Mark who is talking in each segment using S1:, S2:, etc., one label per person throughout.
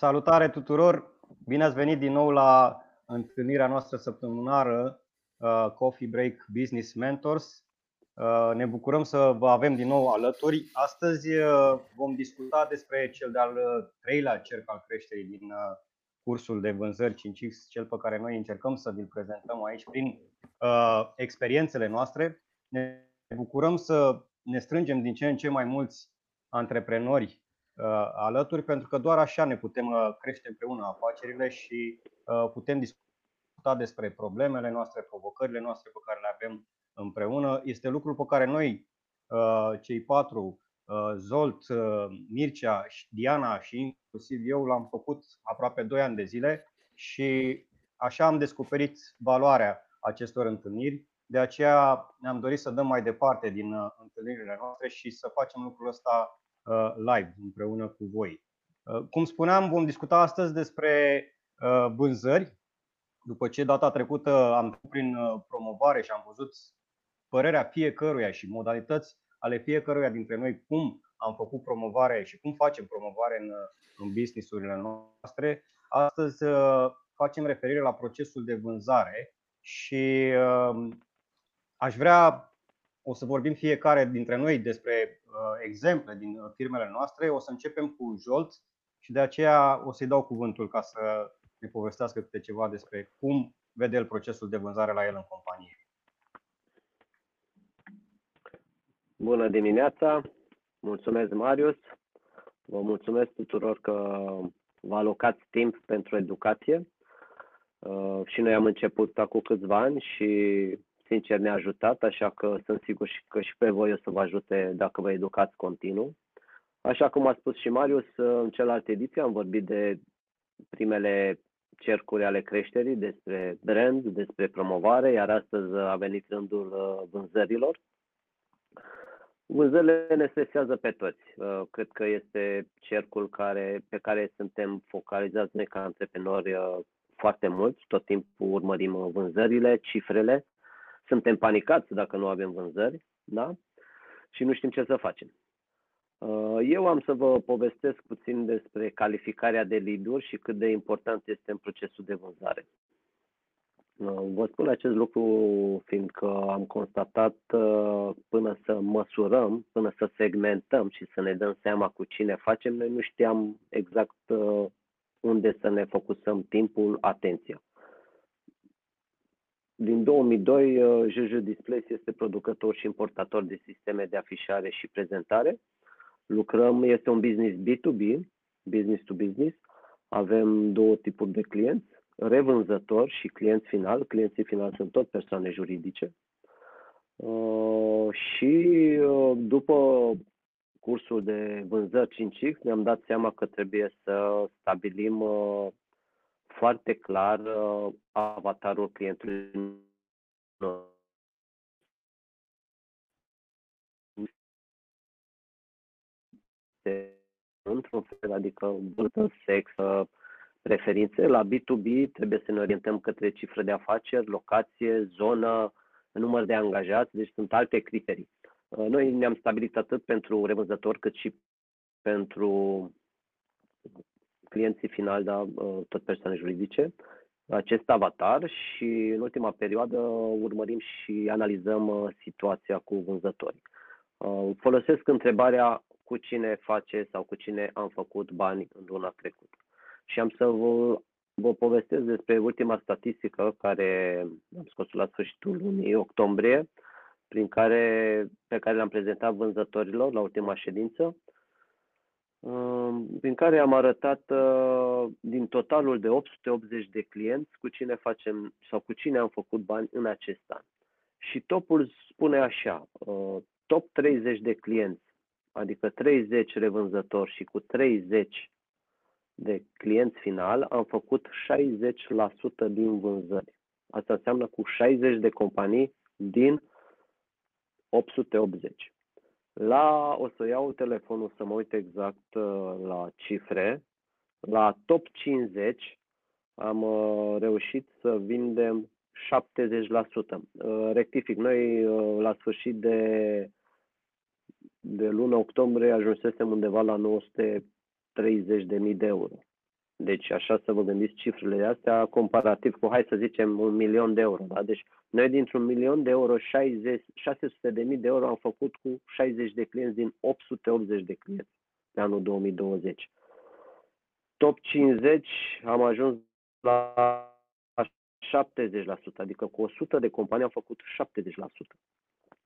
S1: Salutare tuturor! Bine ați venit din nou la întâlnirea noastră săptămânară uh, Coffee Break Business Mentors. Uh, ne bucurăm să vă avem din nou alături. Astăzi uh, vom discuta despre cel de-al treilea cerc al creșterii din cursul de vânzări 5X, cel pe care noi încercăm să vi-l prezentăm aici prin experiențele noastre. Ne bucurăm să ne strângem din ce în ce mai mulți antreprenori Uh, alături, pentru că doar așa ne putem uh, crește împreună afacerile și uh, putem discuta despre problemele noastre, provocările noastre pe care le avem împreună. Este lucrul pe care noi, cei patru, Zolt, Mircea, Diana și inclusiv eu l-am făcut aproape 2 ani de zile și așa am descoperit valoarea acestor întâlniri. De aceea ne-am dorit să dăm mai departe din întâlnirile noastre și să facem lucrul ăsta Uh, live împreună cu voi. Uh, cum spuneam, vom discuta astăzi despre uh, vânzări. După ce data trecută am trecut prin promovare și am văzut părerea fiecăruia și modalități ale fiecăruia dintre noi cum am făcut promovare și cum facem promovare în, în businessurile noastre, astăzi facem referire la procesul de vânzare și aș vrea o să vorbim fiecare dintre noi despre uh, exemple din uh, firmele noastre. O să începem cu Jolt și de aceea o să-i dau cuvântul ca să ne povestească câte ceva despre cum vede el procesul de vânzare la el în companie.
S2: Bună dimineața! Mulțumesc, Marius! Vă mulțumesc tuturor că vă alocați timp pentru educație. Uh, și noi am început acum câțiva ani și sincer ne-a ajutat, așa că sunt sigur și că și pe voi o să vă ajute dacă vă educați continuu. Așa cum a spus și Marius, în celelalte ediții am vorbit de primele cercuri ale creșterii, despre brand, despre promovare, iar astăzi a venit rândul uh, vânzărilor. Vânzările ne stresează pe toți. Uh, cred că este cercul care, pe care suntem focalizați noi ca antreprenori uh, foarte mulți. Tot timpul urmărim vânzările, cifrele suntem panicați dacă nu avem vânzări, da? Și nu știm ce să facem. Uh, eu am să vă povestesc puțin despre calificarea de lead și cât de important este în procesul de vânzare. Uh, vă spun acest lucru fiindcă am constatat uh, până să măsurăm, până să segmentăm și să ne dăm seama cu cine facem, noi nu știam exact unde să ne focusăm timpul, atenția. Din 2002, JJ Displays este producător și importator de sisteme de afișare și prezentare. Lucrăm, este un business B2B, business to business. Avem două tipuri de clienți, revânzători și clienți final. Clienții finali sunt tot persoane juridice. Uh, și uh, după cursul de vânzări 5X ne-am dat seama că trebuie să stabilim uh, foarte clar uh, avatarul clientului într-un fel, adică vârstă, sex, uh, preferințe. La B2B trebuie să ne orientăm către cifră de afaceri, locație, zonă, număr de angajați, deci sunt alte criterii. Uh, noi ne-am stabilit atât pentru revânzători cât și pentru clienții finali, da, uh, tot persoane juridice, acest avatar și în ultima perioadă urmărim și analizăm uh, situația cu vânzători. Uh, folosesc întrebarea cu cine face sau cu cine am făcut bani în luna trecută. Și am să vă, vă povestesc despre ultima statistică care am scos la sfârșitul lunii octombrie, prin care, pe care le-am prezentat vânzătorilor la ultima ședință prin care am arătat uh, din totalul de 880 de clienți cu cine facem sau cu cine am făcut bani în acest an. Și topul spune așa, uh, top 30 de clienți, adică 30 revânzători și cu 30 de clienți final, am făcut 60% din vânzări. Asta înseamnă cu 60 de companii din 880. La, o să iau telefonul să mă uit exact uh, la cifre. La top 50 am uh, reușit să vindem 70%. Uh, rectific, noi uh, la sfârșit de, de luna octombrie ajunsesem undeva la 930.000 de euro. Deci așa să vă gândiți cifrele astea comparativ cu, hai să zicem, un milion de euro. Da? Deci noi dintr-un milion de euro, 60, 600 de mii de euro am făcut cu 60 de clienți din 880 de clienți pe anul 2020. Top 50 am ajuns la 70%, adică cu 100 de companii am făcut 70%.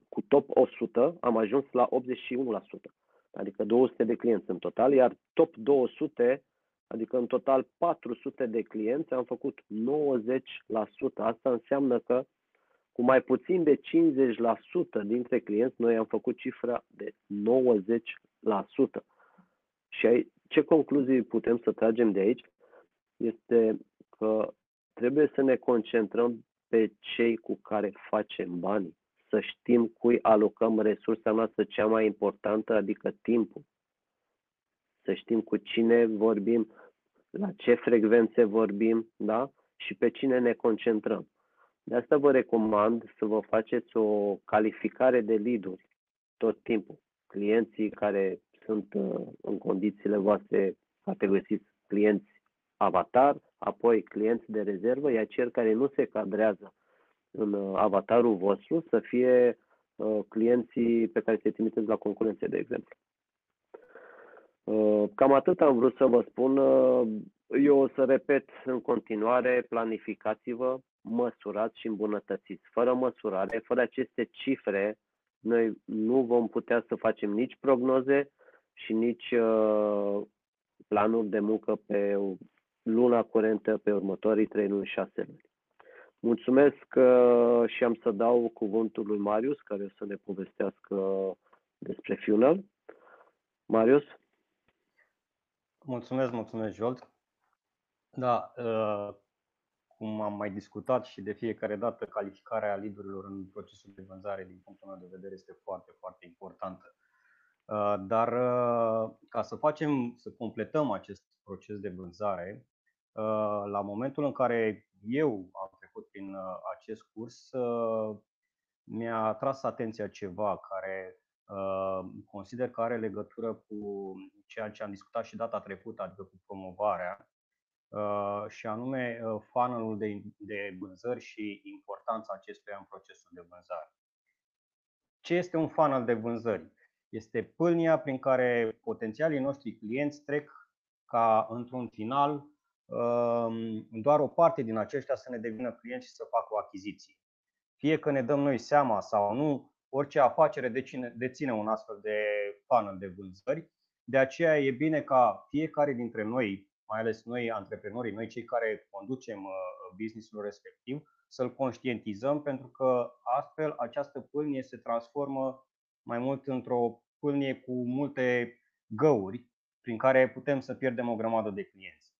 S2: Cu top 100 am ajuns la 81%, adică 200 de clienți în total, iar top 200, adică în total 400 de clienți, am făcut 90%. Asta înseamnă că cu mai puțin de 50% dintre clienți, noi am făcut cifra de 90%. Și ce concluzii putem să tragem de aici? Este că trebuie să ne concentrăm pe cei cu care facem bani, să știm cui alocăm resursa noastră cea mai importantă, adică timpul. Să știm cu cine vorbim, la ce frecvențe vorbim, da? Și pe cine ne concentrăm. De asta vă recomand să vă faceți o calificare de lead-uri tot timpul. Clienții care sunt uh, în condițiile voastre categorisiți clienți avatar, apoi clienți de rezervă, iar cei care nu se cadrează în uh, avatarul vostru să fie uh, clienții pe care se trimiteți la concurențe, de exemplu. Cam atât am vrut să vă spun. Eu o să repet în continuare, planificați-vă, măsurați și îmbunătățiți. Fără măsurare, fără aceste cifre, noi nu vom putea să facem nici prognoze și nici uh, planuri de muncă pe luna curentă, pe următorii 3 luni, 6 luni. Mulțumesc uh, și am să dau cuvântul lui Marius, care o să ne povestească despre Funnel. Marius?
S1: Mulțumesc, mulțumesc, Jolt. Da, uh, cum am mai discutat și de fiecare dată, calificarea liderilor în procesul de vânzare, din punctul meu de vedere, este foarte, foarte importantă. Uh, dar uh, ca să facem, să completăm acest proces de vânzare, uh, la momentul în care eu am trecut prin acest curs, mi-a atras atenția ceva care consider că are legătură cu ceea ce am discutat și data trecută, adică cu promovarea, și anume funnel de, de vânzări și importanța acestuia în procesul de vânzare. Ce este un funnel de vânzări? Este pâlnia prin care potențialii noștri clienți trec ca într-un final um, doar o parte din aceștia să ne devină clienți și să facă o achiziție. Fie că ne dăm noi seama sau nu, orice afacere deține, deține un astfel de funnel de vânzări. De aceea e bine ca fiecare dintre noi, mai ales noi antreprenorii, noi cei care conducem uh, businessul respectiv, să-l conștientizăm pentru că astfel această pâlnie se transformă mai mult într-o pâlnie cu multe găuri prin care putem să pierdem o grămadă de clienți.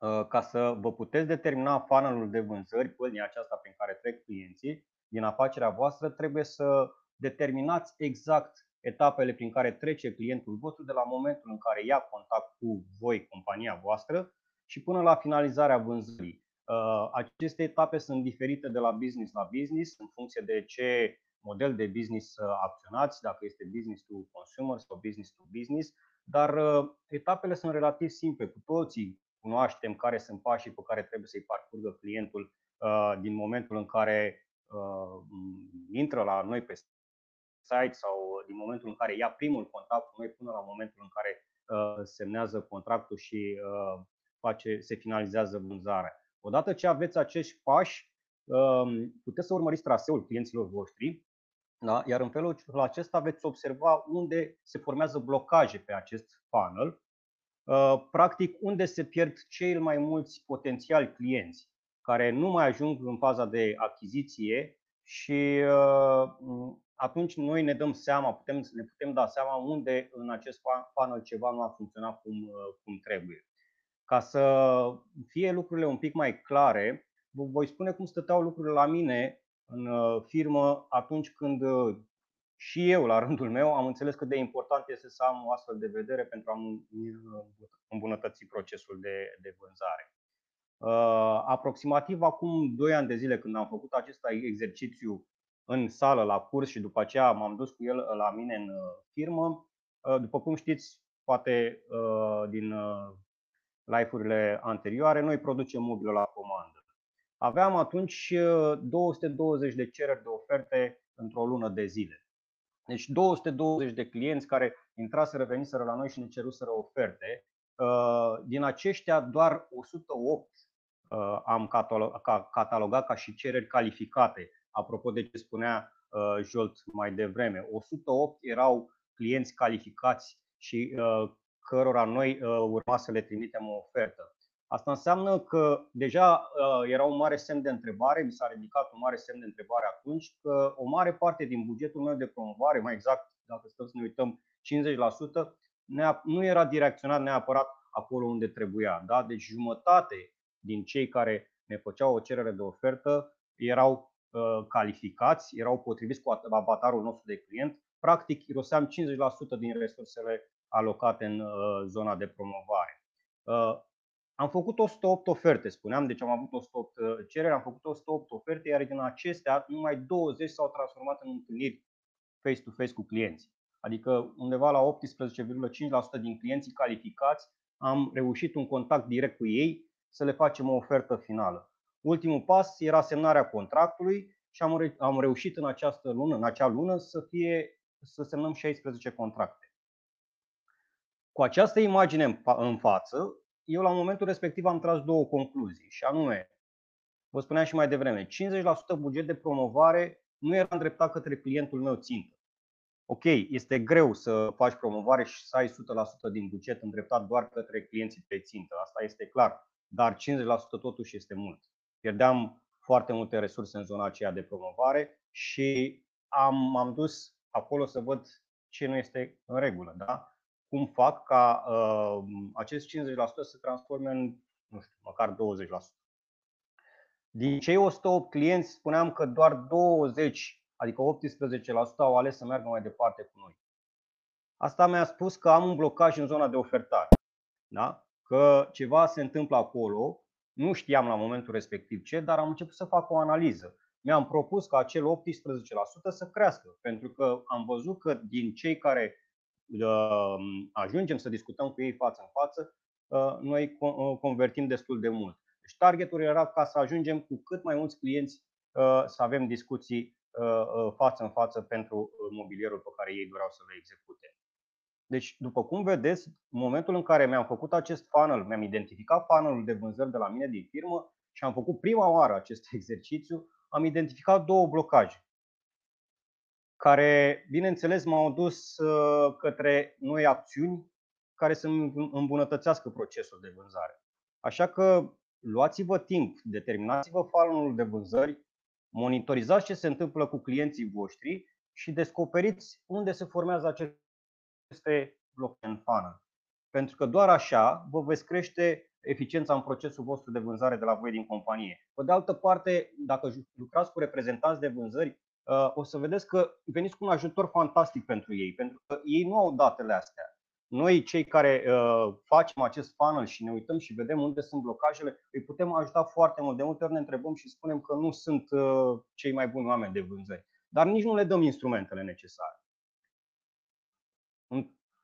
S1: Uh, ca să vă puteți determina funnel de vânzări, pâlnia aceasta prin care trec clienții din afacerea voastră, trebuie să determinați exact etapele prin care trece clientul vostru de la momentul în care ia contact cu voi, compania voastră, și până la finalizarea vânzării. Uh, aceste etape sunt diferite de la business la business în funcție de ce model de business uh, acționați, dacă este business to consumer sau business to business, dar uh, etapele sunt relativ simple. Cu toții cunoaștem care sunt pașii pe care trebuie să-i parcurgă clientul uh, din momentul în care intră la noi pe site sau din momentul în care ia primul contact cu noi până la momentul în care semnează contractul și face, se finalizează vânzarea. Odată ce aveți acești pași, um, puteți să urmăriți traseul clienților voștri da? Iar în felul acesta veți observa unde se formează blocaje pe acest funnel, uh, practic unde se pierd cei mai mulți potențiali clienți care nu mai ajung în faza de achiziție și uh, atunci noi ne dăm seama, putem, ne putem da seama unde în acest funnel ceva nu a funcționat cum, uh, cum trebuie. Ca să fie lucrurile un pic mai clare, vă voi spune cum stăteau lucrurile la mine în uh, firmă atunci când uh, și eu, la rândul meu, am înțeles cât de important este să am o astfel de vedere pentru a îmbunătăți procesul de, de vânzare. Uh, aproximativ acum 2 ani de zile, când am făcut acest exercițiu în sală, la curs și după aceea m-am dus cu el la mine în firmă, după cum știți, poate din live-urile anterioare, noi producem mobilă la comandă. Aveam atunci 220 de cereri de oferte într-o lună de zile. Deci 220 de clienți care intraseră, veniseră la noi și ne ceruseră oferte. Din aceștia, doar 108 am catalogat ca și cereri calificate, apropo de ce spunea Jolt mai devreme. 108 erau clienți calificați și cărora noi urma să le trimitem o ofertă. Asta înseamnă că deja era un mare semn de întrebare, mi s-a ridicat un mare semn de întrebare atunci că o mare parte din bugetul meu de promovare, mai exact, dacă stăm să ne uităm, 50%, nu era direcționat neapărat acolo unde trebuia. Da? Deci jumătate din cei care ne făceau o cerere de ofertă erau uh, calificați, erau potriviți cu avatarul nostru de client. Practic, iroseam 50% din resursele alocate în uh, zona de promovare. Uh, am făcut 108 oferte, spuneam, deci am avut 108 uh, cereri, am făcut 108 oferte, iar din acestea numai 20 s-au transformat în întâlniri face-to-face cu clienți. Adică undeva la 18,5% din clienții calificați am reușit un contact direct cu ei să le facem o ofertă finală. Ultimul pas era semnarea contractului și am, re- am reușit în această lună, în acea lună, să fie să semnăm 16 contracte. Cu această imagine în, în față, eu la momentul respectiv am tras două concluzii și anume, vă spuneam și mai devreme, 50% buget de promovare nu era îndreptat către clientul meu țintă. Ok, este greu să faci promovare și să ai 100% din buget îndreptat doar către clienții pe țintă, asta este clar, dar 50% totuși este mult. Pierdeam foarte multe resurse în zona aceea de promovare și am, am dus acolo să văd ce nu este în regulă. Da? cum fac ca uh, acest 50% să se transforme în, nu știu, măcar 20%. Din cei 108 clienți, spuneam că doar 20, adică 18% au ales să meargă mai departe cu noi. Asta mi-a spus că am un blocaj în zona de ofertare. Da? Că ceva se întâmplă acolo, nu știam la momentul respectiv ce, dar am început să fac o analiză. Mi-am propus ca acel 18% să crească, pentru că am văzut că din cei care ajungem să discutăm cu ei față în față, ă, noi ă, convertim destul de mult. Deci targetul era ca să ajungem cu cât mai mulți clienți ă, să avem discuții față în față pentru mobilierul pe care ei doreau să le execute. Deci, după cum vedeți, în momentul în care mi-am făcut acest funnel, mi-am identificat funnelul de vânzări de la mine din firmă și am făcut prima oară acest exercițiu, am identificat două blocaje care, bineînțeles, m-au dus uh, către noi acțiuni care să îmbunătățească procesul de vânzare. Așa că luați-vă timp, determinați-vă funnel de vânzări, monitorizați ce se întâmplă cu clienții voștri și descoperiți unde se formează aceste bloce în funnel. Pentru că doar așa vă veți crește eficiența în procesul vostru de vânzare de la voi din companie. Pe de altă parte, dacă lucrați cu reprezentanți de vânzări, Uh, o să vedeți că veniți cu un ajutor fantastic pentru ei, pentru că ei nu au datele astea. Noi, cei care uh, facem acest funnel și ne uităm și vedem unde sunt blocajele, îi putem ajuta foarte mult. De multe ori ne întrebăm și spunem că nu sunt uh, cei mai buni oameni de vânzări, dar nici nu le dăm instrumentele necesare.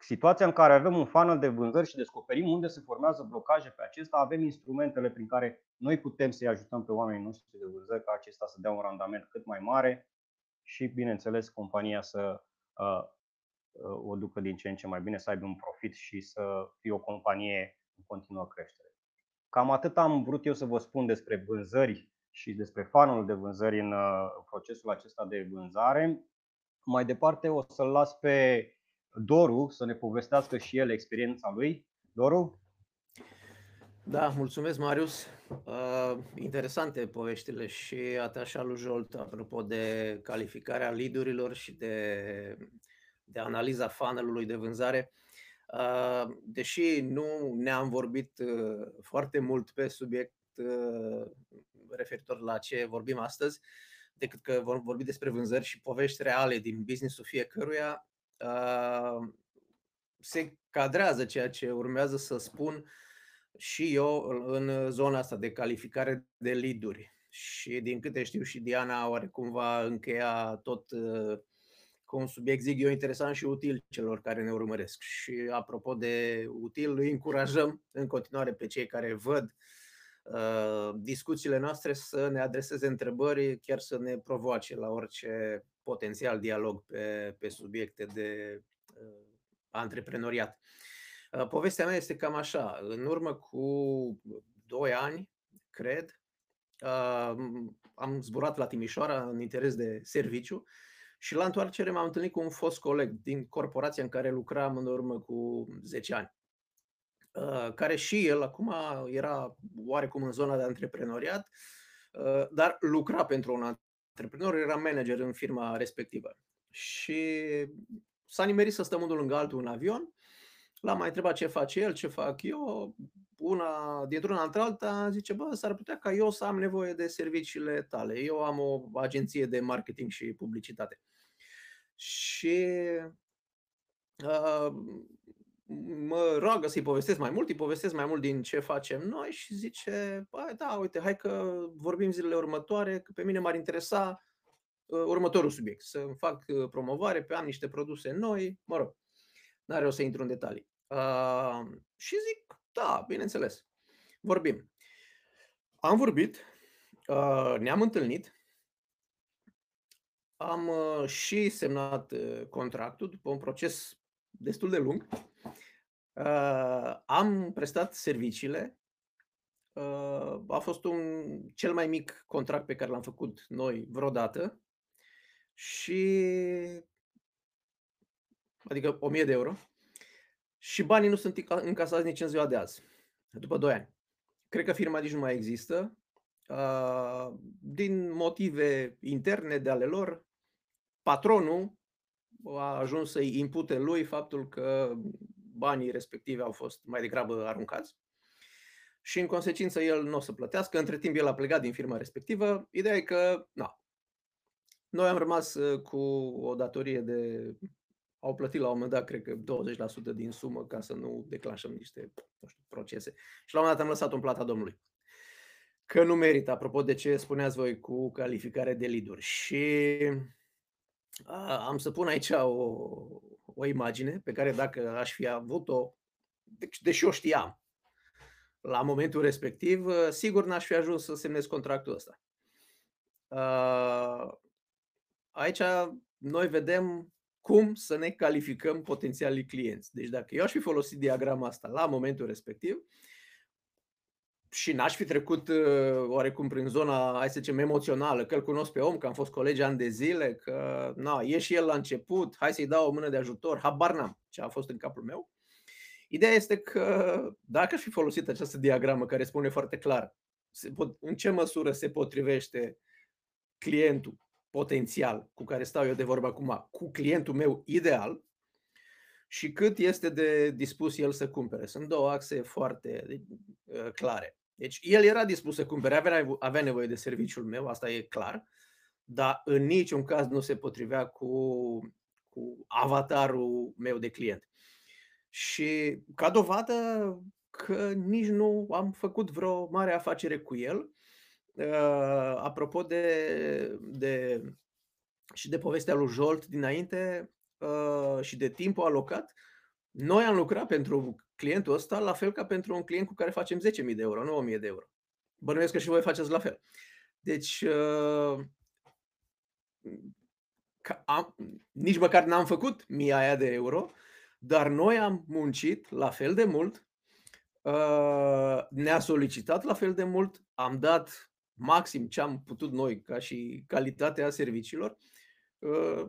S1: În situația în care avem un funnel de vânzări și descoperim unde se formează blocaje pe acesta, avem instrumentele prin care noi putem să-i ajutăm pe oamenii noștri de vânzări ca acesta să dea un randament cât mai mare și, bineînțeles, compania să uh, uh, o ducă din ce în ce mai bine, să aibă un profit și să fie o companie în continuă creștere. Cam atât am vrut eu să vă spun despre vânzări și despre fanul de vânzări în uh, procesul acesta de vânzare. Mai departe o să-l las pe Doru să ne povestească și el experiența lui. Doru?
S3: Da, mulțumesc, Marius. Uh, interesante poveștile și a ta și lui Jolt, apropo de calificarea lidurilor și de, de analiza funnelului de vânzare. Uh, deși nu ne-am vorbit uh, foarte mult pe subiect uh, referitor la ce vorbim astăzi, decât că vom vorbi despre vânzări și povești reale din businessul fiecăruia, uh, se cadrează ceea ce urmează să spun și eu în zona asta de calificare de lead-uri. Și din câte știu și Diana oare cumva încheia tot uh, cu un subiect, zic eu, interesant și util celor care ne urmăresc. Și apropo de util, îi încurajăm în continuare pe cei care văd uh, discuțiile noastre să ne adreseze întrebări, chiar să ne provoace la orice potențial dialog pe, pe subiecte de uh, antreprenoriat. Uh, povestea mea este cam așa. În urmă cu 2 ani, cred, uh, am zburat la Timișoara în interes de serviciu și la întoarcere m-am întâlnit cu un fost coleg din corporația în care lucram în urmă cu 10 ani, uh, care și el acum era oarecum în zona de antreprenoriat, uh, dar lucra pentru un antreprenor, era manager în firma respectivă. Și s-a nimerit să stăm unul lângă altul în avion. L-am mai întrebat ce face el, ce fac eu. Una, dintr-una între alta, zice, bă, s-ar putea ca eu să am nevoie de serviciile tale. Eu am o agenție de marketing și publicitate. Și uh, mă roagă să-i povestesc mai mult, îi povestesc mai mult din ce facem noi și zice, bă, da, uite, hai că vorbim zilele următoare, că pe mine m-ar interesa uh, următorul subiect, să fac uh, promovare, pe am niște produse noi, mă rog, n-are o să intru în detalii. Uh, și zic, da, bineînțeles, vorbim. Am vorbit, uh, ne-am întâlnit, am uh, și semnat uh, contractul după un proces destul de lung. Uh, am prestat serviciile. A fost un cel mai mic contract pe care l-am făcut noi vreodată și adică 1000 de euro. Și banii nu sunt încasați nici în ziua de azi, după 2 ani. Cred că firma nici nu mai există. Din motive interne de ale lor, patronul a ajuns să-i impute lui faptul că banii respectivi au fost mai degrabă aruncați și în consecință el nu o să plătească. Între timp el a plecat din firma respectivă. Ideea e că, na, noi am rămas uh, cu o datorie de au plătit la un moment dat, cred că 20% din sumă ca să nu declanșăm niște nu știu, procese. Și la un moment dat am lăsat un plata Domnului. Că nu merită, apropo de ce spuneați voi cu calificare de lead Și am să pun aici o, o imagine pe care dacă aș fi avut-o, deci, deși o știam, la momentul respectiv, sigur n-aș fi ajuns să semnez contractul ăsta. Aici noi vedem cum să ne calificăm potențialii clienți. Deci dacă eu aș fi folosit diagrama asta la momentul respectiv și n-aș fi trecut uh, oarecum prin zona, hai să zicem, emoțională, că îl cunosc pe om, că am fost colegi ani de zile, că na, e și el la început, hai să-i dau o mână de ajutor, habar n-am ce a fost în capul meu. Ideea este că dacă aș fi folosit această diagramă care spune foarte clar în ce măsură se potrivește clientul potențial cu care stau eu de vorba acum, cu clientul meu ideal și cât este de dispus el să cumpere. Sunt două axe foarte uh, clare. Deci el era dispus să cumpere, avea, avea nevoie de serviciul meu, asta e clar, dar în niciun caz nu se potrivea cu, cu avatarul meu de client. Și ca dovadă că nici nu am făcut vreo mare afacere cu el, Uh, apropo de, de și de povestea lui Jolt dinainte uh, și de timpul alocat, noi am lucrat pentru clientul ăsta la fel ca pentru un client cu care facem 10.000 de euro, nu 1.000 de euro. Bănuiesc că și voi faceți la fel. Deci, uh, am, nici măcar n-am făcut mia aia de euro, dar noi am muncit la fel de mult, uh, ne-a solicitat la fel de mult, am dat maxim ce am putut noi ca și calitatea serviciilor, uh,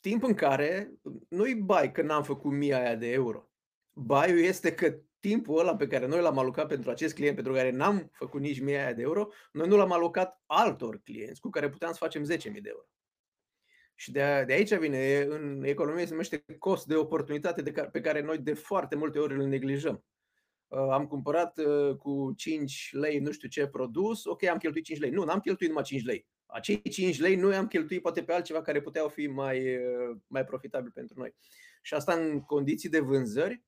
S3: timp în care nu-i bai că n-am făcut mia aia de euro. Baiul este că timpul ăla pe care noi l-am alocat pentru acest client, pentru care n-am făcut nici mia aia de euro, noi nu l-am alocat altor clienți cu care puteam să facem 10.000 de euro. Și de, de aici vine, în economie se numește cost de oportunitate de care, pe care noi de foarte multe ori îl neglijăm. Uh, am cumpărat uh, cu 5 lei nu știu ce produs, ok, am cheltuit 5 lei. Nu, n-am cheltuit numai 5 lei. Acei 5 lei nu am cheltuit poate pe altceva care puteau fi mai, uh, mai profitabil pentru noi. Și asta în condiții de vânzări,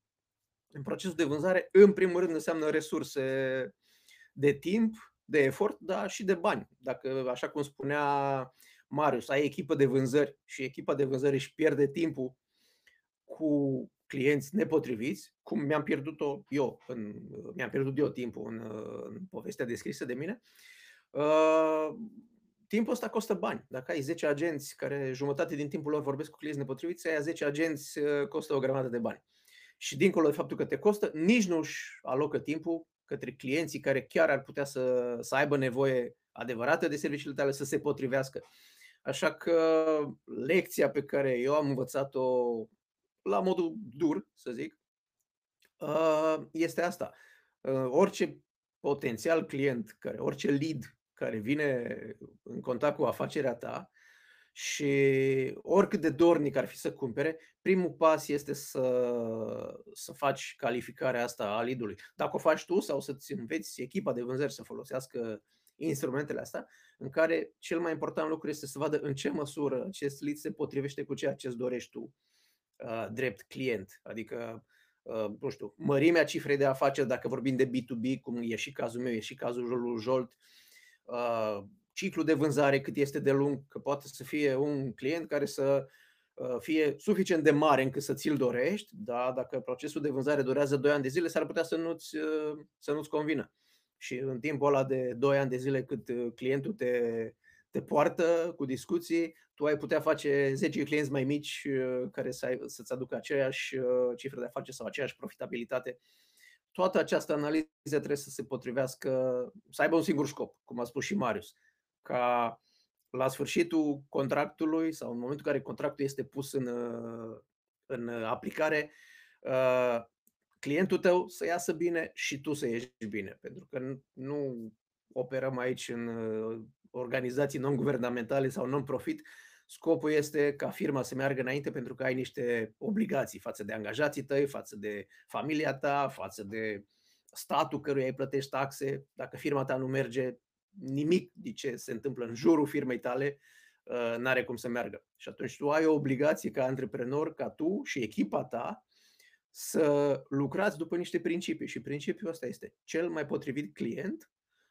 S3: în procesul de vânzare, în primul rând înseamnă resurse de timp, de efort, dar și de bani. Dacă, așa cum spunea Marius, ai echipă de vânzări și echipa de vânzări își pierde timpul cu clienți nepotriviți, cum mi-am pierdut-o eu, în, mi-am pierdut eu timpul în, în povestea descrisă de mine, uh, timpul ăsta costă bani. Dacă ai 10 agenți care jumătate din timpul lor vorbesc cu clienți nepotriviți, aia 10 agenți uh, costă o grămadă de bani. Și dincolo de faptul că te costă, nici nu își alocă timpul către clienții care chiar ar putea să, să aibă nevoie adevărată de serviciile tale, să se potrivească. Așa că lecția pe care eu am învățat-o la modul dur, să zic, uh, este asta. Uh, orice potențial client, care, orice lead care vine în contact cu afacerea ta și oricât de dornic ar fi să cumpere, primul pas este să, să faci calificarea asta a lead-ului. Dacă o faci tu sau să-ți înveți echipa de vânzări să folosească instrumentele astea, în care cel mai important lucru este să vadă în ce măsură acest lead se potrivește cu ceea ce îți dorești tu uh, drept client. Adică, uh, nu știu, mărimea cifrei de afaceri, dacă vorbim de B2B, cum e și cazul meu, e și cazul lui Jolt, uh, ciclul de vânzare cât este de lung, că poate să fie un client care să uh, fie suficient de mare încât să ți-l dorești, dar dacă procesul de vânzare durează 2 ani de zile, s-ar putea să nu-ți, uh, să nu-ți convină. Și în timpul ăla de 2 ani de zile cât uh, clientul te, te poartă cu discuții, tu ai putea face 10 clienți mai mici care să ai, să-ți aducă aceeași cifră de afaceri sau aceeași profitabilitate toată această analiză trebuie să se potrivească, să aibă un singur scop, cum a spus și Marius, ca la sfârșitul contractului sau în momentul în care contractul este pus în, în aplicare, clientul tău să iasă bine și tu să ieși bine. Pentru că nu operăm aici în organizații non-guvernamentale sau non-profit Scopul este ca firma să meargă înainte pentru că ai niște obligații față de angajații tăi, față de familia ta, față de statul căruia îi plătești taxe. Dacă firma ta nu merge, nimic de ce se întâmplă în jurul firmei tale uh, n-are cum să meargă. Și atunci tu ai o obligație ca antreprenor, ca tu și echipa ta să lucrați după niște principii. Și principiul ăsta este cel mai potrivit client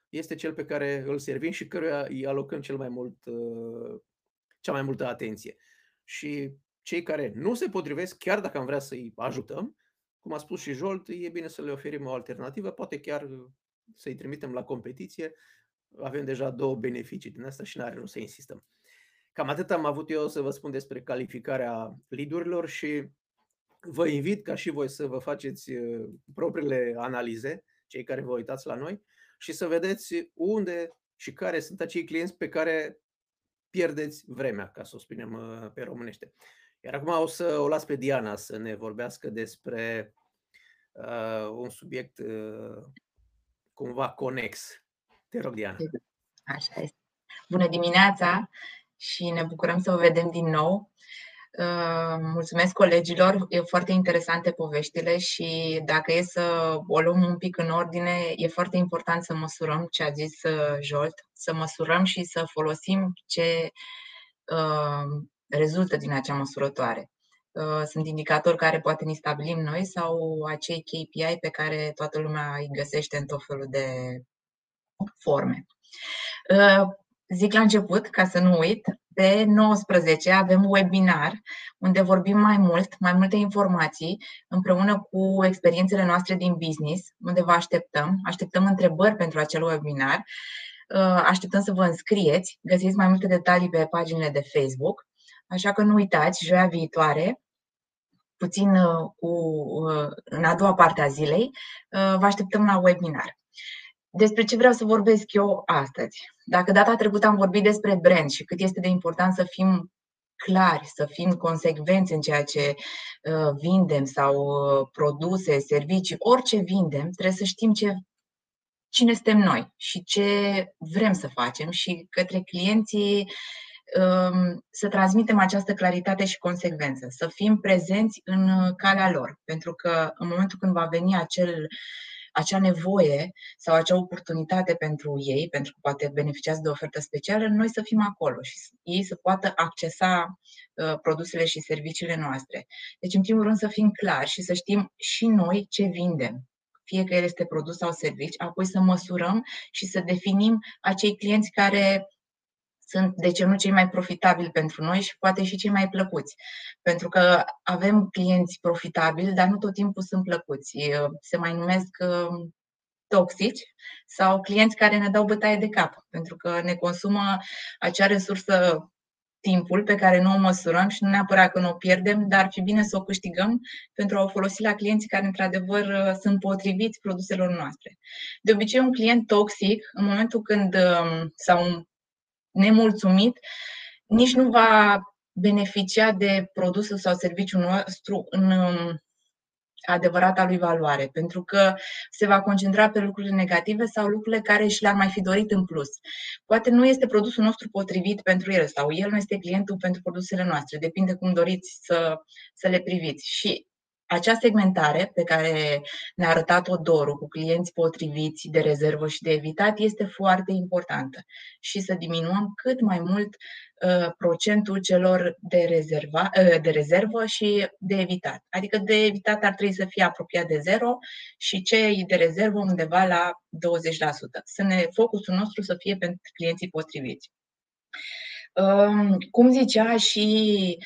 S3: este cel pe care îl servim și căruia îi alocăm cel mai mult uh, cea mai multă atenție. Și cei care nu se potrivesc, chiar dacă am vrea să-i ajutăm, cum a spus și Jolt, e bine să le oferim o alternativă, poate chiar să-i trimitem la competiție. Avem deja două beneficii din asta și n-are nu să insistăm. Cam atât am avut eu să vă spun despre calificarea lidurilor și vă invit ca și voi să vă faceți uh, propriile analize, cei care vă uitați la noi, și să vedeți unde și care sunt acei clienți pe care pierdeți vremea, ca să o spunem uh, pe românește. Iar acum o să o las pe Diana să ne vorbească despre uh, un subiect uh, cumva conex. Te rog, Diana.
S4: Așa este. Bună dimineața și ne bucurăm să vă vedem din nou. Uh, mulțumesc colegilor, e foarte interesante poveștile și dacă e să o luăm un pic în ordine, e foarte important să măsurăm ce a zis uh, Jolt, să măsurăm și să folosim ce uh, rezultă din acea măsurătoare. Sunt indicatori care poate ni stabilim noi sau acei KPI pe care toată lumea îi găsește în tot felul de forme. Zic la început, ca să nu uit, pe 19 avem webinar unde vorbim mai mult, mai multe informații împreună cu experiențele noastre din business, unde vă așteptăm. Așteptăm întrebări pentru acel webinar. Uh, așteptăm să vă înscrieți. Găsiți mai multe detalii pe paginile de Facebook. Așa că nu uitați, joia viitoare, puțin uh, cu, uh, în a doua parte a zilei, vă așteptăm la webinar despre ce vreau să vorbesc eu astăzi. Dacă data trecută am vorbit despre brand și cât este de important să fim clari, să fim consecvenți în ceea ce uh, vindem sau uh, produse, servicii, orice vindem, trebuie să știm ce, cine suntem noi și ce vrem să facem și către clienții um, să transmitem această claritate și consecvență, să fim prezenți în uh, calea lor. Pentru că în momentul când va veni acel acea nevoie sau acea oportunitate pentru ei, pentru că poate beneficiază de o ofertă specială, noi să fim acolo și ei să poată accesa uh, produsele și serviciile noastre. Deci, în primul rând, să fim clari și să știm și noi ce vindem, fie că el este produs sau servici, apoi să măsurăm și să definim acei clienți care sunt de ce nu cei mai profitabili pentru noi și poate și cei mai plăcuți. Pentru că avem clienți profitabili, dar nu tot timpul sunt plăcuți. Se mai numesc toxici sau clienți care ne dau bătaie de cap, pentru că ne consumă acea resursă timpul pe care nu o măsurăm și nu neapărat că nu o pierdem, dar ar fi bine să o câștigăm pentru a o folosi la clienții care într-adevăr sunt potriviți produselor noastre. De obicei, un client toxic, în momentul când sau nemulțumit, nici nu va beneficia de produsul sau serviciul nostru în adevărata lui valoare, pentru că se va concentra pe lucrurile negative sau lucrurile care și le-ar mai fi dorit în plus. Poate nu este produsul nostru potrivit pentru el sau el nu este clientul pentru produsele noastre, depinde cum doriți să, să le priviți. Și acea segmentare pe care ne-a arătat-o Doru cu clienți potriviți de rezervă și de evitat este foarte importantă și să diminuăm cât mai mult uh, procentul celor de, rezerva, uh, de rezervă și de evitat. Adică de evitat ar trebui să fie apropiat de zero și cei de rezervă undeva la 20%. Să ne focusul nostru să fie pentru clienții potriviți. Um, cum zicea și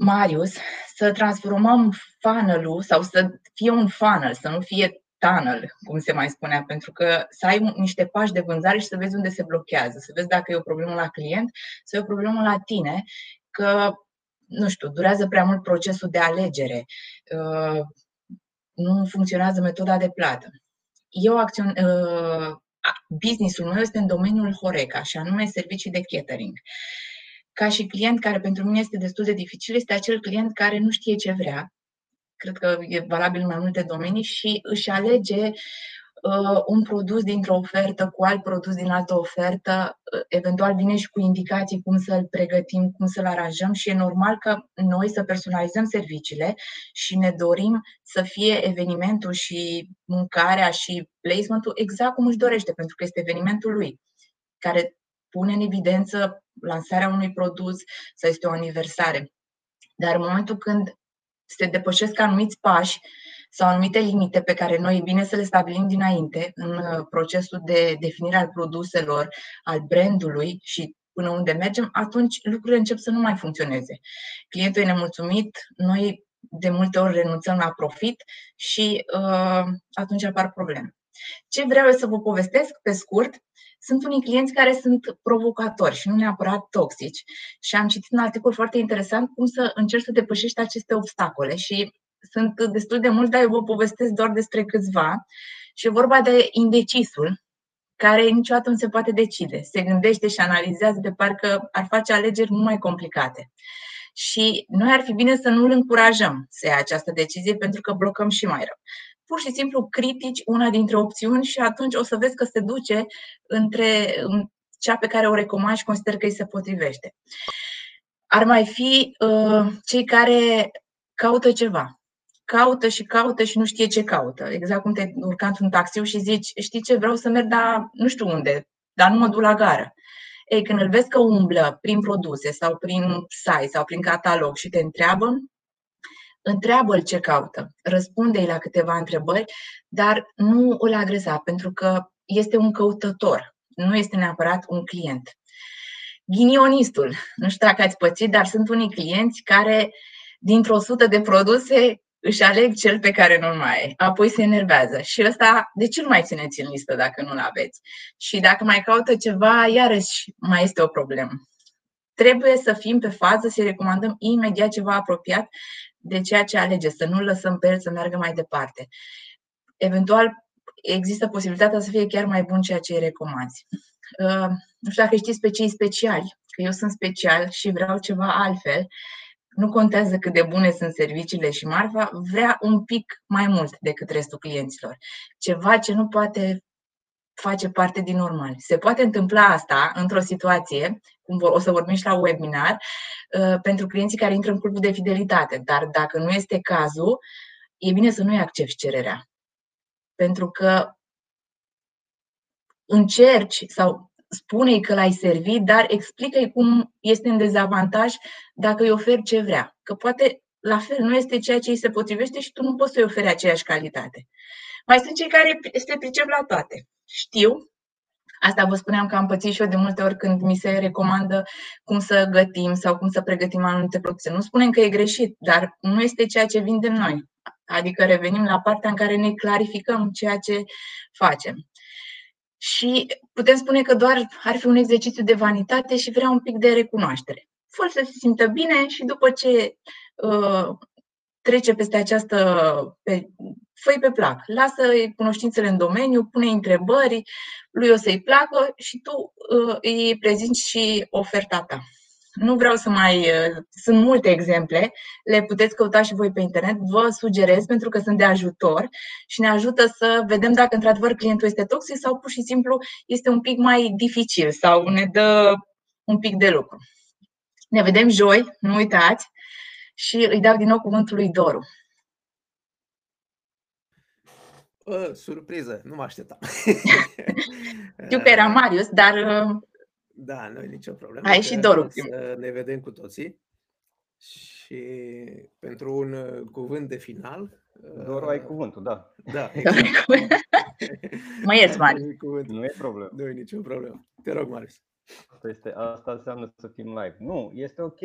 S4: Marius, să transformăm funnel-ul sau să fie un funnel, să nu fie tunnel, cum se mai spunea, pentru că să ai niște pași de vânzare și să vezi unde se blochează, să vezi dacă e o problemă la client sau e o problemă la tine, că, nu știu, durează prea mult procesul de alegere, uh, nu funcționează metoda de plată. Eu acțion, uh, businessul meu este în domeniul Horeca, și anume servicii de catering ca și client, care pentru mine este destul de dificil, este acel client care nu știe ce vrea. Cred că e valabil în mai multe domenii și își alege uh, un produs dintr-o ofertă cu alt produs din altă ofertă, uh, eventual vine și cu indicații cum să-l pregătim, cum să-l aranjăm și e normal că noi să personalizăm serviciile și ne dorim să fie evenimentul și mâncarea și placementul exact cum își dorește, pentru că este evenimentul lui, care pune în evidență lansarea unui produs sau este o aniversare. Dar în momentul când se depășesc anumiți pași sau anumite limite pe care noi e bine să le stabilim dinainte în uh, procesul de definire al produselor, al brandului și până unde mergem, atunci lucrurile încep să nu mai funcționeze. Clientul e nemulțumit, noi de multe ori renunțăm la profit și uh, atunci apar probleme. Ce vreau să vă povestesc pe scurt sunt unii clienți care sunt provocatori și nu neapărat toxici. Și am citit un articol foarte interesant cum să încerci să depășești aceste obstacole și sunt destul de mulți, dar eu vă povestesc doar despre câțiva. Și e vorba de indecisul, care niciodată nu se poate decide. Se gândește și analizează de parcă ar face alegeri mult mai complicate. Și noi ar fi bine să nu îl încurajăm să ia această decizie pentru că blocăm și mai rău pur și simplu critici una dintre opțiuni și atunci o să vezi că se duce între cea pe care o recomand și consider că îi se potrivește. Ar mai fi uh, cei care caută ceva. Caută și caută și nu știe ce caută. Exact cum te urca într-un taxiu și zici, știi ce, vreau să merg, dar nu știu unde, dar nu mă duc la gară. Ei, când îl vezi că umblă prin produse sau prin site sau prin catalog și te întreabă, întreabă-l ce caută, răspunde-i la câteva întrebări, dar nu îl agresa, pentru că este un căutător, nu este neapărat un client. Ghinionistul, nu știu dacă ați pățit, dar sunt unii clienți care dintr-o sută de produse își aleg cel pe care nu-l mai ai, apoi se enervează. Și ăsta, de ce nu mai țineți în listă dacă nu-l aveți? Și dacă mai caută ceva, iarăși mai este o problemă. Trebuie să fim pe fază, să recomandăm imediat ceva apropiat de ceea ce alege, să nu lăsăm pe el să meargă mai departe. Eventual, există posibilitatea să fie chiar mai bun ceea ce îi recomanzi. Uh, nu știu dacă știți pe cei speciali, că eu sunt special și vreau ceva altfel, nu contează cât de bune sunt serviciile și marfa, vrea un pic mai mult decât restul clienților. Ceva ce nu poate face parte din normal. Se poate întâmpla asta într-o situație, cum o să vorbim și la webinar, uh, pentru clienții care intră în clubul de fidelitate. Dar dacă nu este cazul, e bine să nu-i accepti cererea. Pentru că încerci sau spune-i că l-ai servit, dar explică-i cum este în dezavantaj dacă îi oferi ce vrea. Că poate la fel nu este ceea ce îi se potrivește și tu nu poți să-i oferi aceeași calitate. Mai sunt cei care se pricep la toate. Știu, Asta vă spuneam că am pățit și eu de multe ori când mi se recomandă cum să gătim sau cum să pregătim anumite produse. Nu spunem că e greșit, dar nu este ceea ce vindem noi. Adică revenim la partea în care ne clarificăm ceea ce facem. Și putem spune că doar ar fi un exercițiu de vanitate și vrea un pic de recunoaștere. Fără să se simtă bine și după ce uh, trece peste această, pe, fă pe plac, lasă cunoștințele în domeniu, pune întrebări, lui o să-i placă și tu uh, îi prezinți și oferta ta. Nu vreau să mai. Uh, sunt multe exemple, le puteți căuta și voi pe internet. Vă sugerez pentru că sunt de ajutor și ne ajută să vedem dacă într-adevăr clientul este toxic sau pur și simplu este un pic mai dificil sau ne dă un pic de lucru. Ne vedem joi, nu uitați, și îi dau din nou cuvântul lui Doru.
S3: Uh, surpriză, nu mă așteptam.
S4: Știu că era Marius, dar uh,
S3: da, nu e nicio problemă.
S4: Ai și Doru.
S3: Să ne vedem cu toții. Și pentru un uh, cuvânt de final.
S1: Doru, ai cuvântul, da.
S3: Da, exact.
S4: mă ierți, Marius.
S1: Nu e problemă.
S3: Nu e nicio problemă. Te rog, Marius.
S1: Asta, este, asta înseamnă să fim live. Nu, este ok.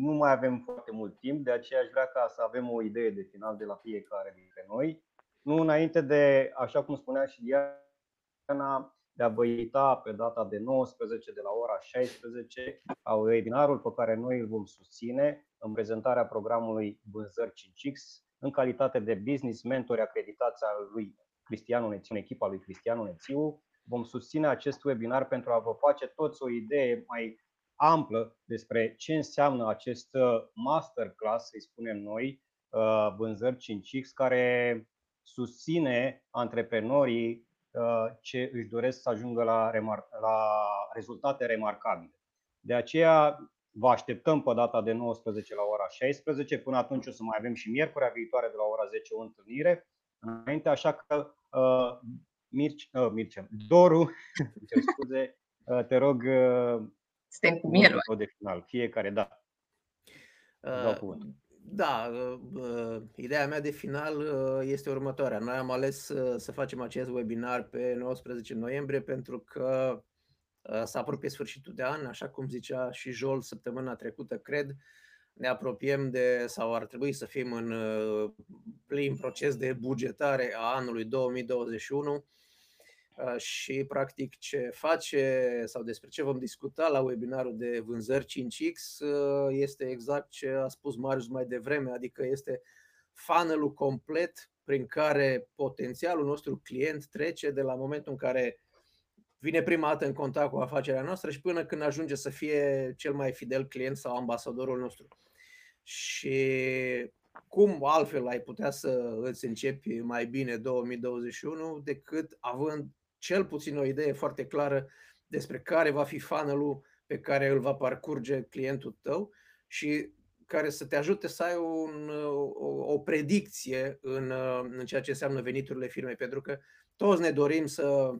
S1: Nu mai avem foarte mult timp, de aceea aș vrea ca să avem o idee de final de la fiecare dintre noi. Nu înainte de, așa cum spunea și Diana, de a vă invita pe data de 19 de la ora 16 la webinarul pe care noi îl vom susține în prezentarea programului Vânzări 5X în calitate de business mentor acreditați al lui Cristianu Nețiu, echipa lui Cristianu Nețiu. Vom susține acest webinar pentru a vă face toți o idee mai amplă despre ce înseamnă acest uh, masterclass, să-i spunem noi, uh, Vânzări 5X, care susține antreprenorii Uh, ce își doresc să ajungă la, remar- la rezultate remarcabile. De aceea vă așteptăm pe data de 19 la ora 16. Până atunci o să mai avem și miercurea viitoare de la ora 10 o întâlnire. Înainte, așa că uh, Mirce, uh, Mirce, Doru, cer scuze, uh, te rog uh,
S4: Suntem cu mierul.
S1: de final. Fiecare, da.
S3: Uh, da, uh, ideea mea de final uh, este următoarea. Noi am ales uh, să facem acest webinar pe 19 noiembrie pentru că s-a apropie sfârșitul de an, așa cum zicea și Jol săptămâna trecută, cred, ne apropiem de, sau ar trebui să fim în plin proces de bugetare a anului 2021 Uh, și practic ce face sau despre ce vom discuta la webinarul de vânzări 5X uh, este exact ce a spus Marius mai devreme, adică este funnel complet prin care potențialul nostru client trece de la momentul în care vine prima dată în contact cu afacerea noastră și până când ajunge să fie cel mai fidel client sau ambasadorul nostru. Și cum altfel ai putea să îți începi mai bine 2021 decât având cel puțin o idee foarte clară despre care va fi funnel pe care îl va parcurge clientul tău și care să te ajute să ai un, o, o predicție în, în ceea ce înseamnă veniturile firmei, pentru că toți ne dorim să,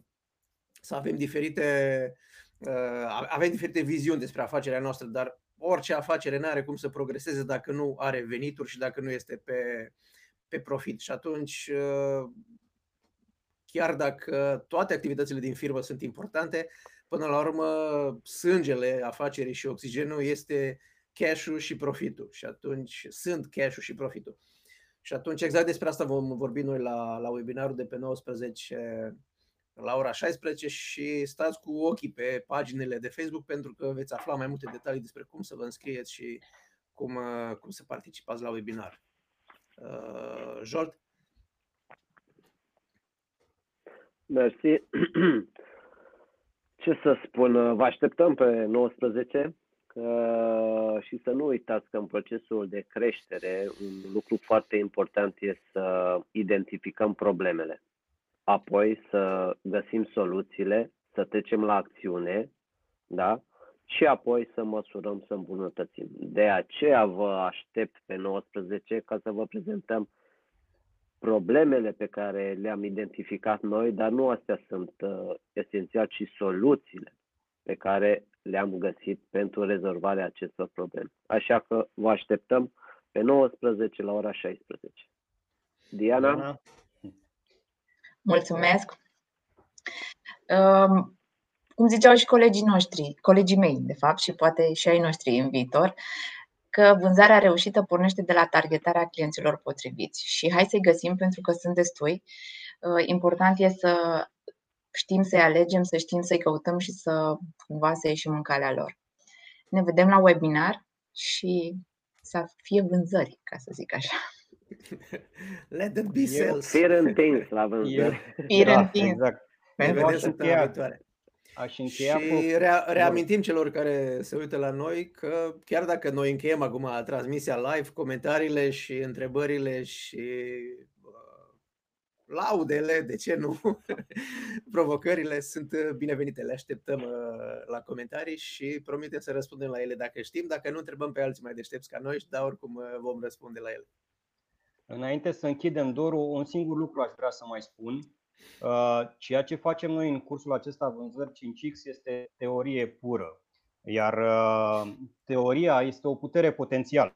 S3: să avem diferite uh, avem diferite viziuni despre afacerea noastră, dar orice afacere nu are cum să progreseze dacă nu are venituri și dacă nu este pe, pe profit. Și atunci uh, chiar dacă toate activitățile din firmă sunt importante, până la urmă sângele afacerii și oxigenul este cash-ul și profitul. Și atunci sunt cash-ul și profitul. Și atunci exact despre asta vom vorbi noi la, la webinarul de pe 19 la ora 16 și stați cu ochii pe paginile de Facebook pentru că veți afla mai multe detalii despre cum să vă înscrieți și cum, cum să participați la webinar. Uh, Jolt?
S2: Mersi. Ce să spun, vă așteptăm pe 19 că, și să nu uitați că în procesul de creștere un lucru foarte important este să identificăm problemele, apoi să găsim soluțiile, să trecem la acțiune, da? și apoi să măsurăm, să îmbunătățim. De aceea vă aștept pe 19 ca să vă prezentăm problemele pe care le-am identificat noi, dar nu astea sunt uh, esențial, ci soluțiile pe care le-am găsit pentru rezolvarea acestor probleme. Așa că vă așteptăm pe 19 la ora 16. Diana? Diana?
S4: Mulțumesc! Um, cum ziceau și colegii noștri, colegii mei, de fapt, și poate și ai noștri în viitor, că vânzarea reușită pornește de la targetarea clienților potriviți. Și hai să-i găsim pentru că sunt destui. Uh, important e să știm să-i alegem, să știm să-i căutăm și să cumva să ieșim în calea lor. Ne vedem la webinar și să fie vânzări, ca să zic așa.
S3: Let them be sales.
S2: Fir întins la vânzări.
S4: Fir
S1: Da,
S4: întins.
S1: exact.
S3: Ne
S1: Eu
S3: vedem
S1: aș
S3: săptămâna
S1: încheia-
S3: viitoare.
S1: Aș încheia
S3: Și
S1: cu...
S3: rea- reamintim celor care se uită la noi că chiar dacă noi încheiem acum transmisia live, comentariile și întrebările și uh, laudele, de ce nu, provocările sunt uh, binevenite. Le așteptăm uh, la comentarii și promitem să răspundem la ele dacă știm. Dacă nu, întrebăm pe alții mai deștepți ca noi, dar oricum uh, vom răspunde la ele.
S1: Înainte să închidem dorul, un singur lucru aș vrea să mai spun. Uh, Ceea ce facem noi în cursul acesta vânzări 5X este teorie pură, iar uh, teoria este o putere potențială.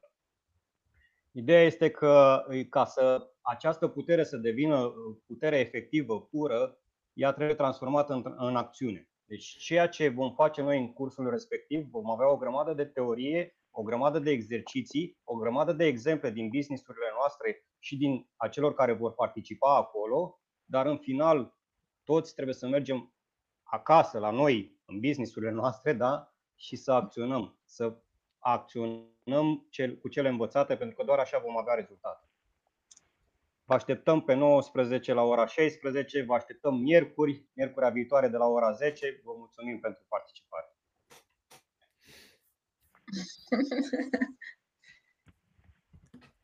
S1: Ideea este că ca să această putere să devină uh, putere efectivă, pură, ea trebuie transformată în, în acțiune. Deci ceea ce vom face noi în cursul respectiv, vom avea o grămadă de teorie, o grămadă de exerciții, o grămadă de exemple din businessurile noastre și din acelor care vor participa acolo, dar în final toți trebuie să mergem acasă la noi, în businessurile noastre, da? și să acționăm, să acționăm cel, cu cele învățate, pentru că doar așa vom avea rezultate. Vă așteptăm pe 19 la ora 16, vă așteptăm miercuri, miercurea viitoare de la ora 10. Vă mulțumim pentru participare.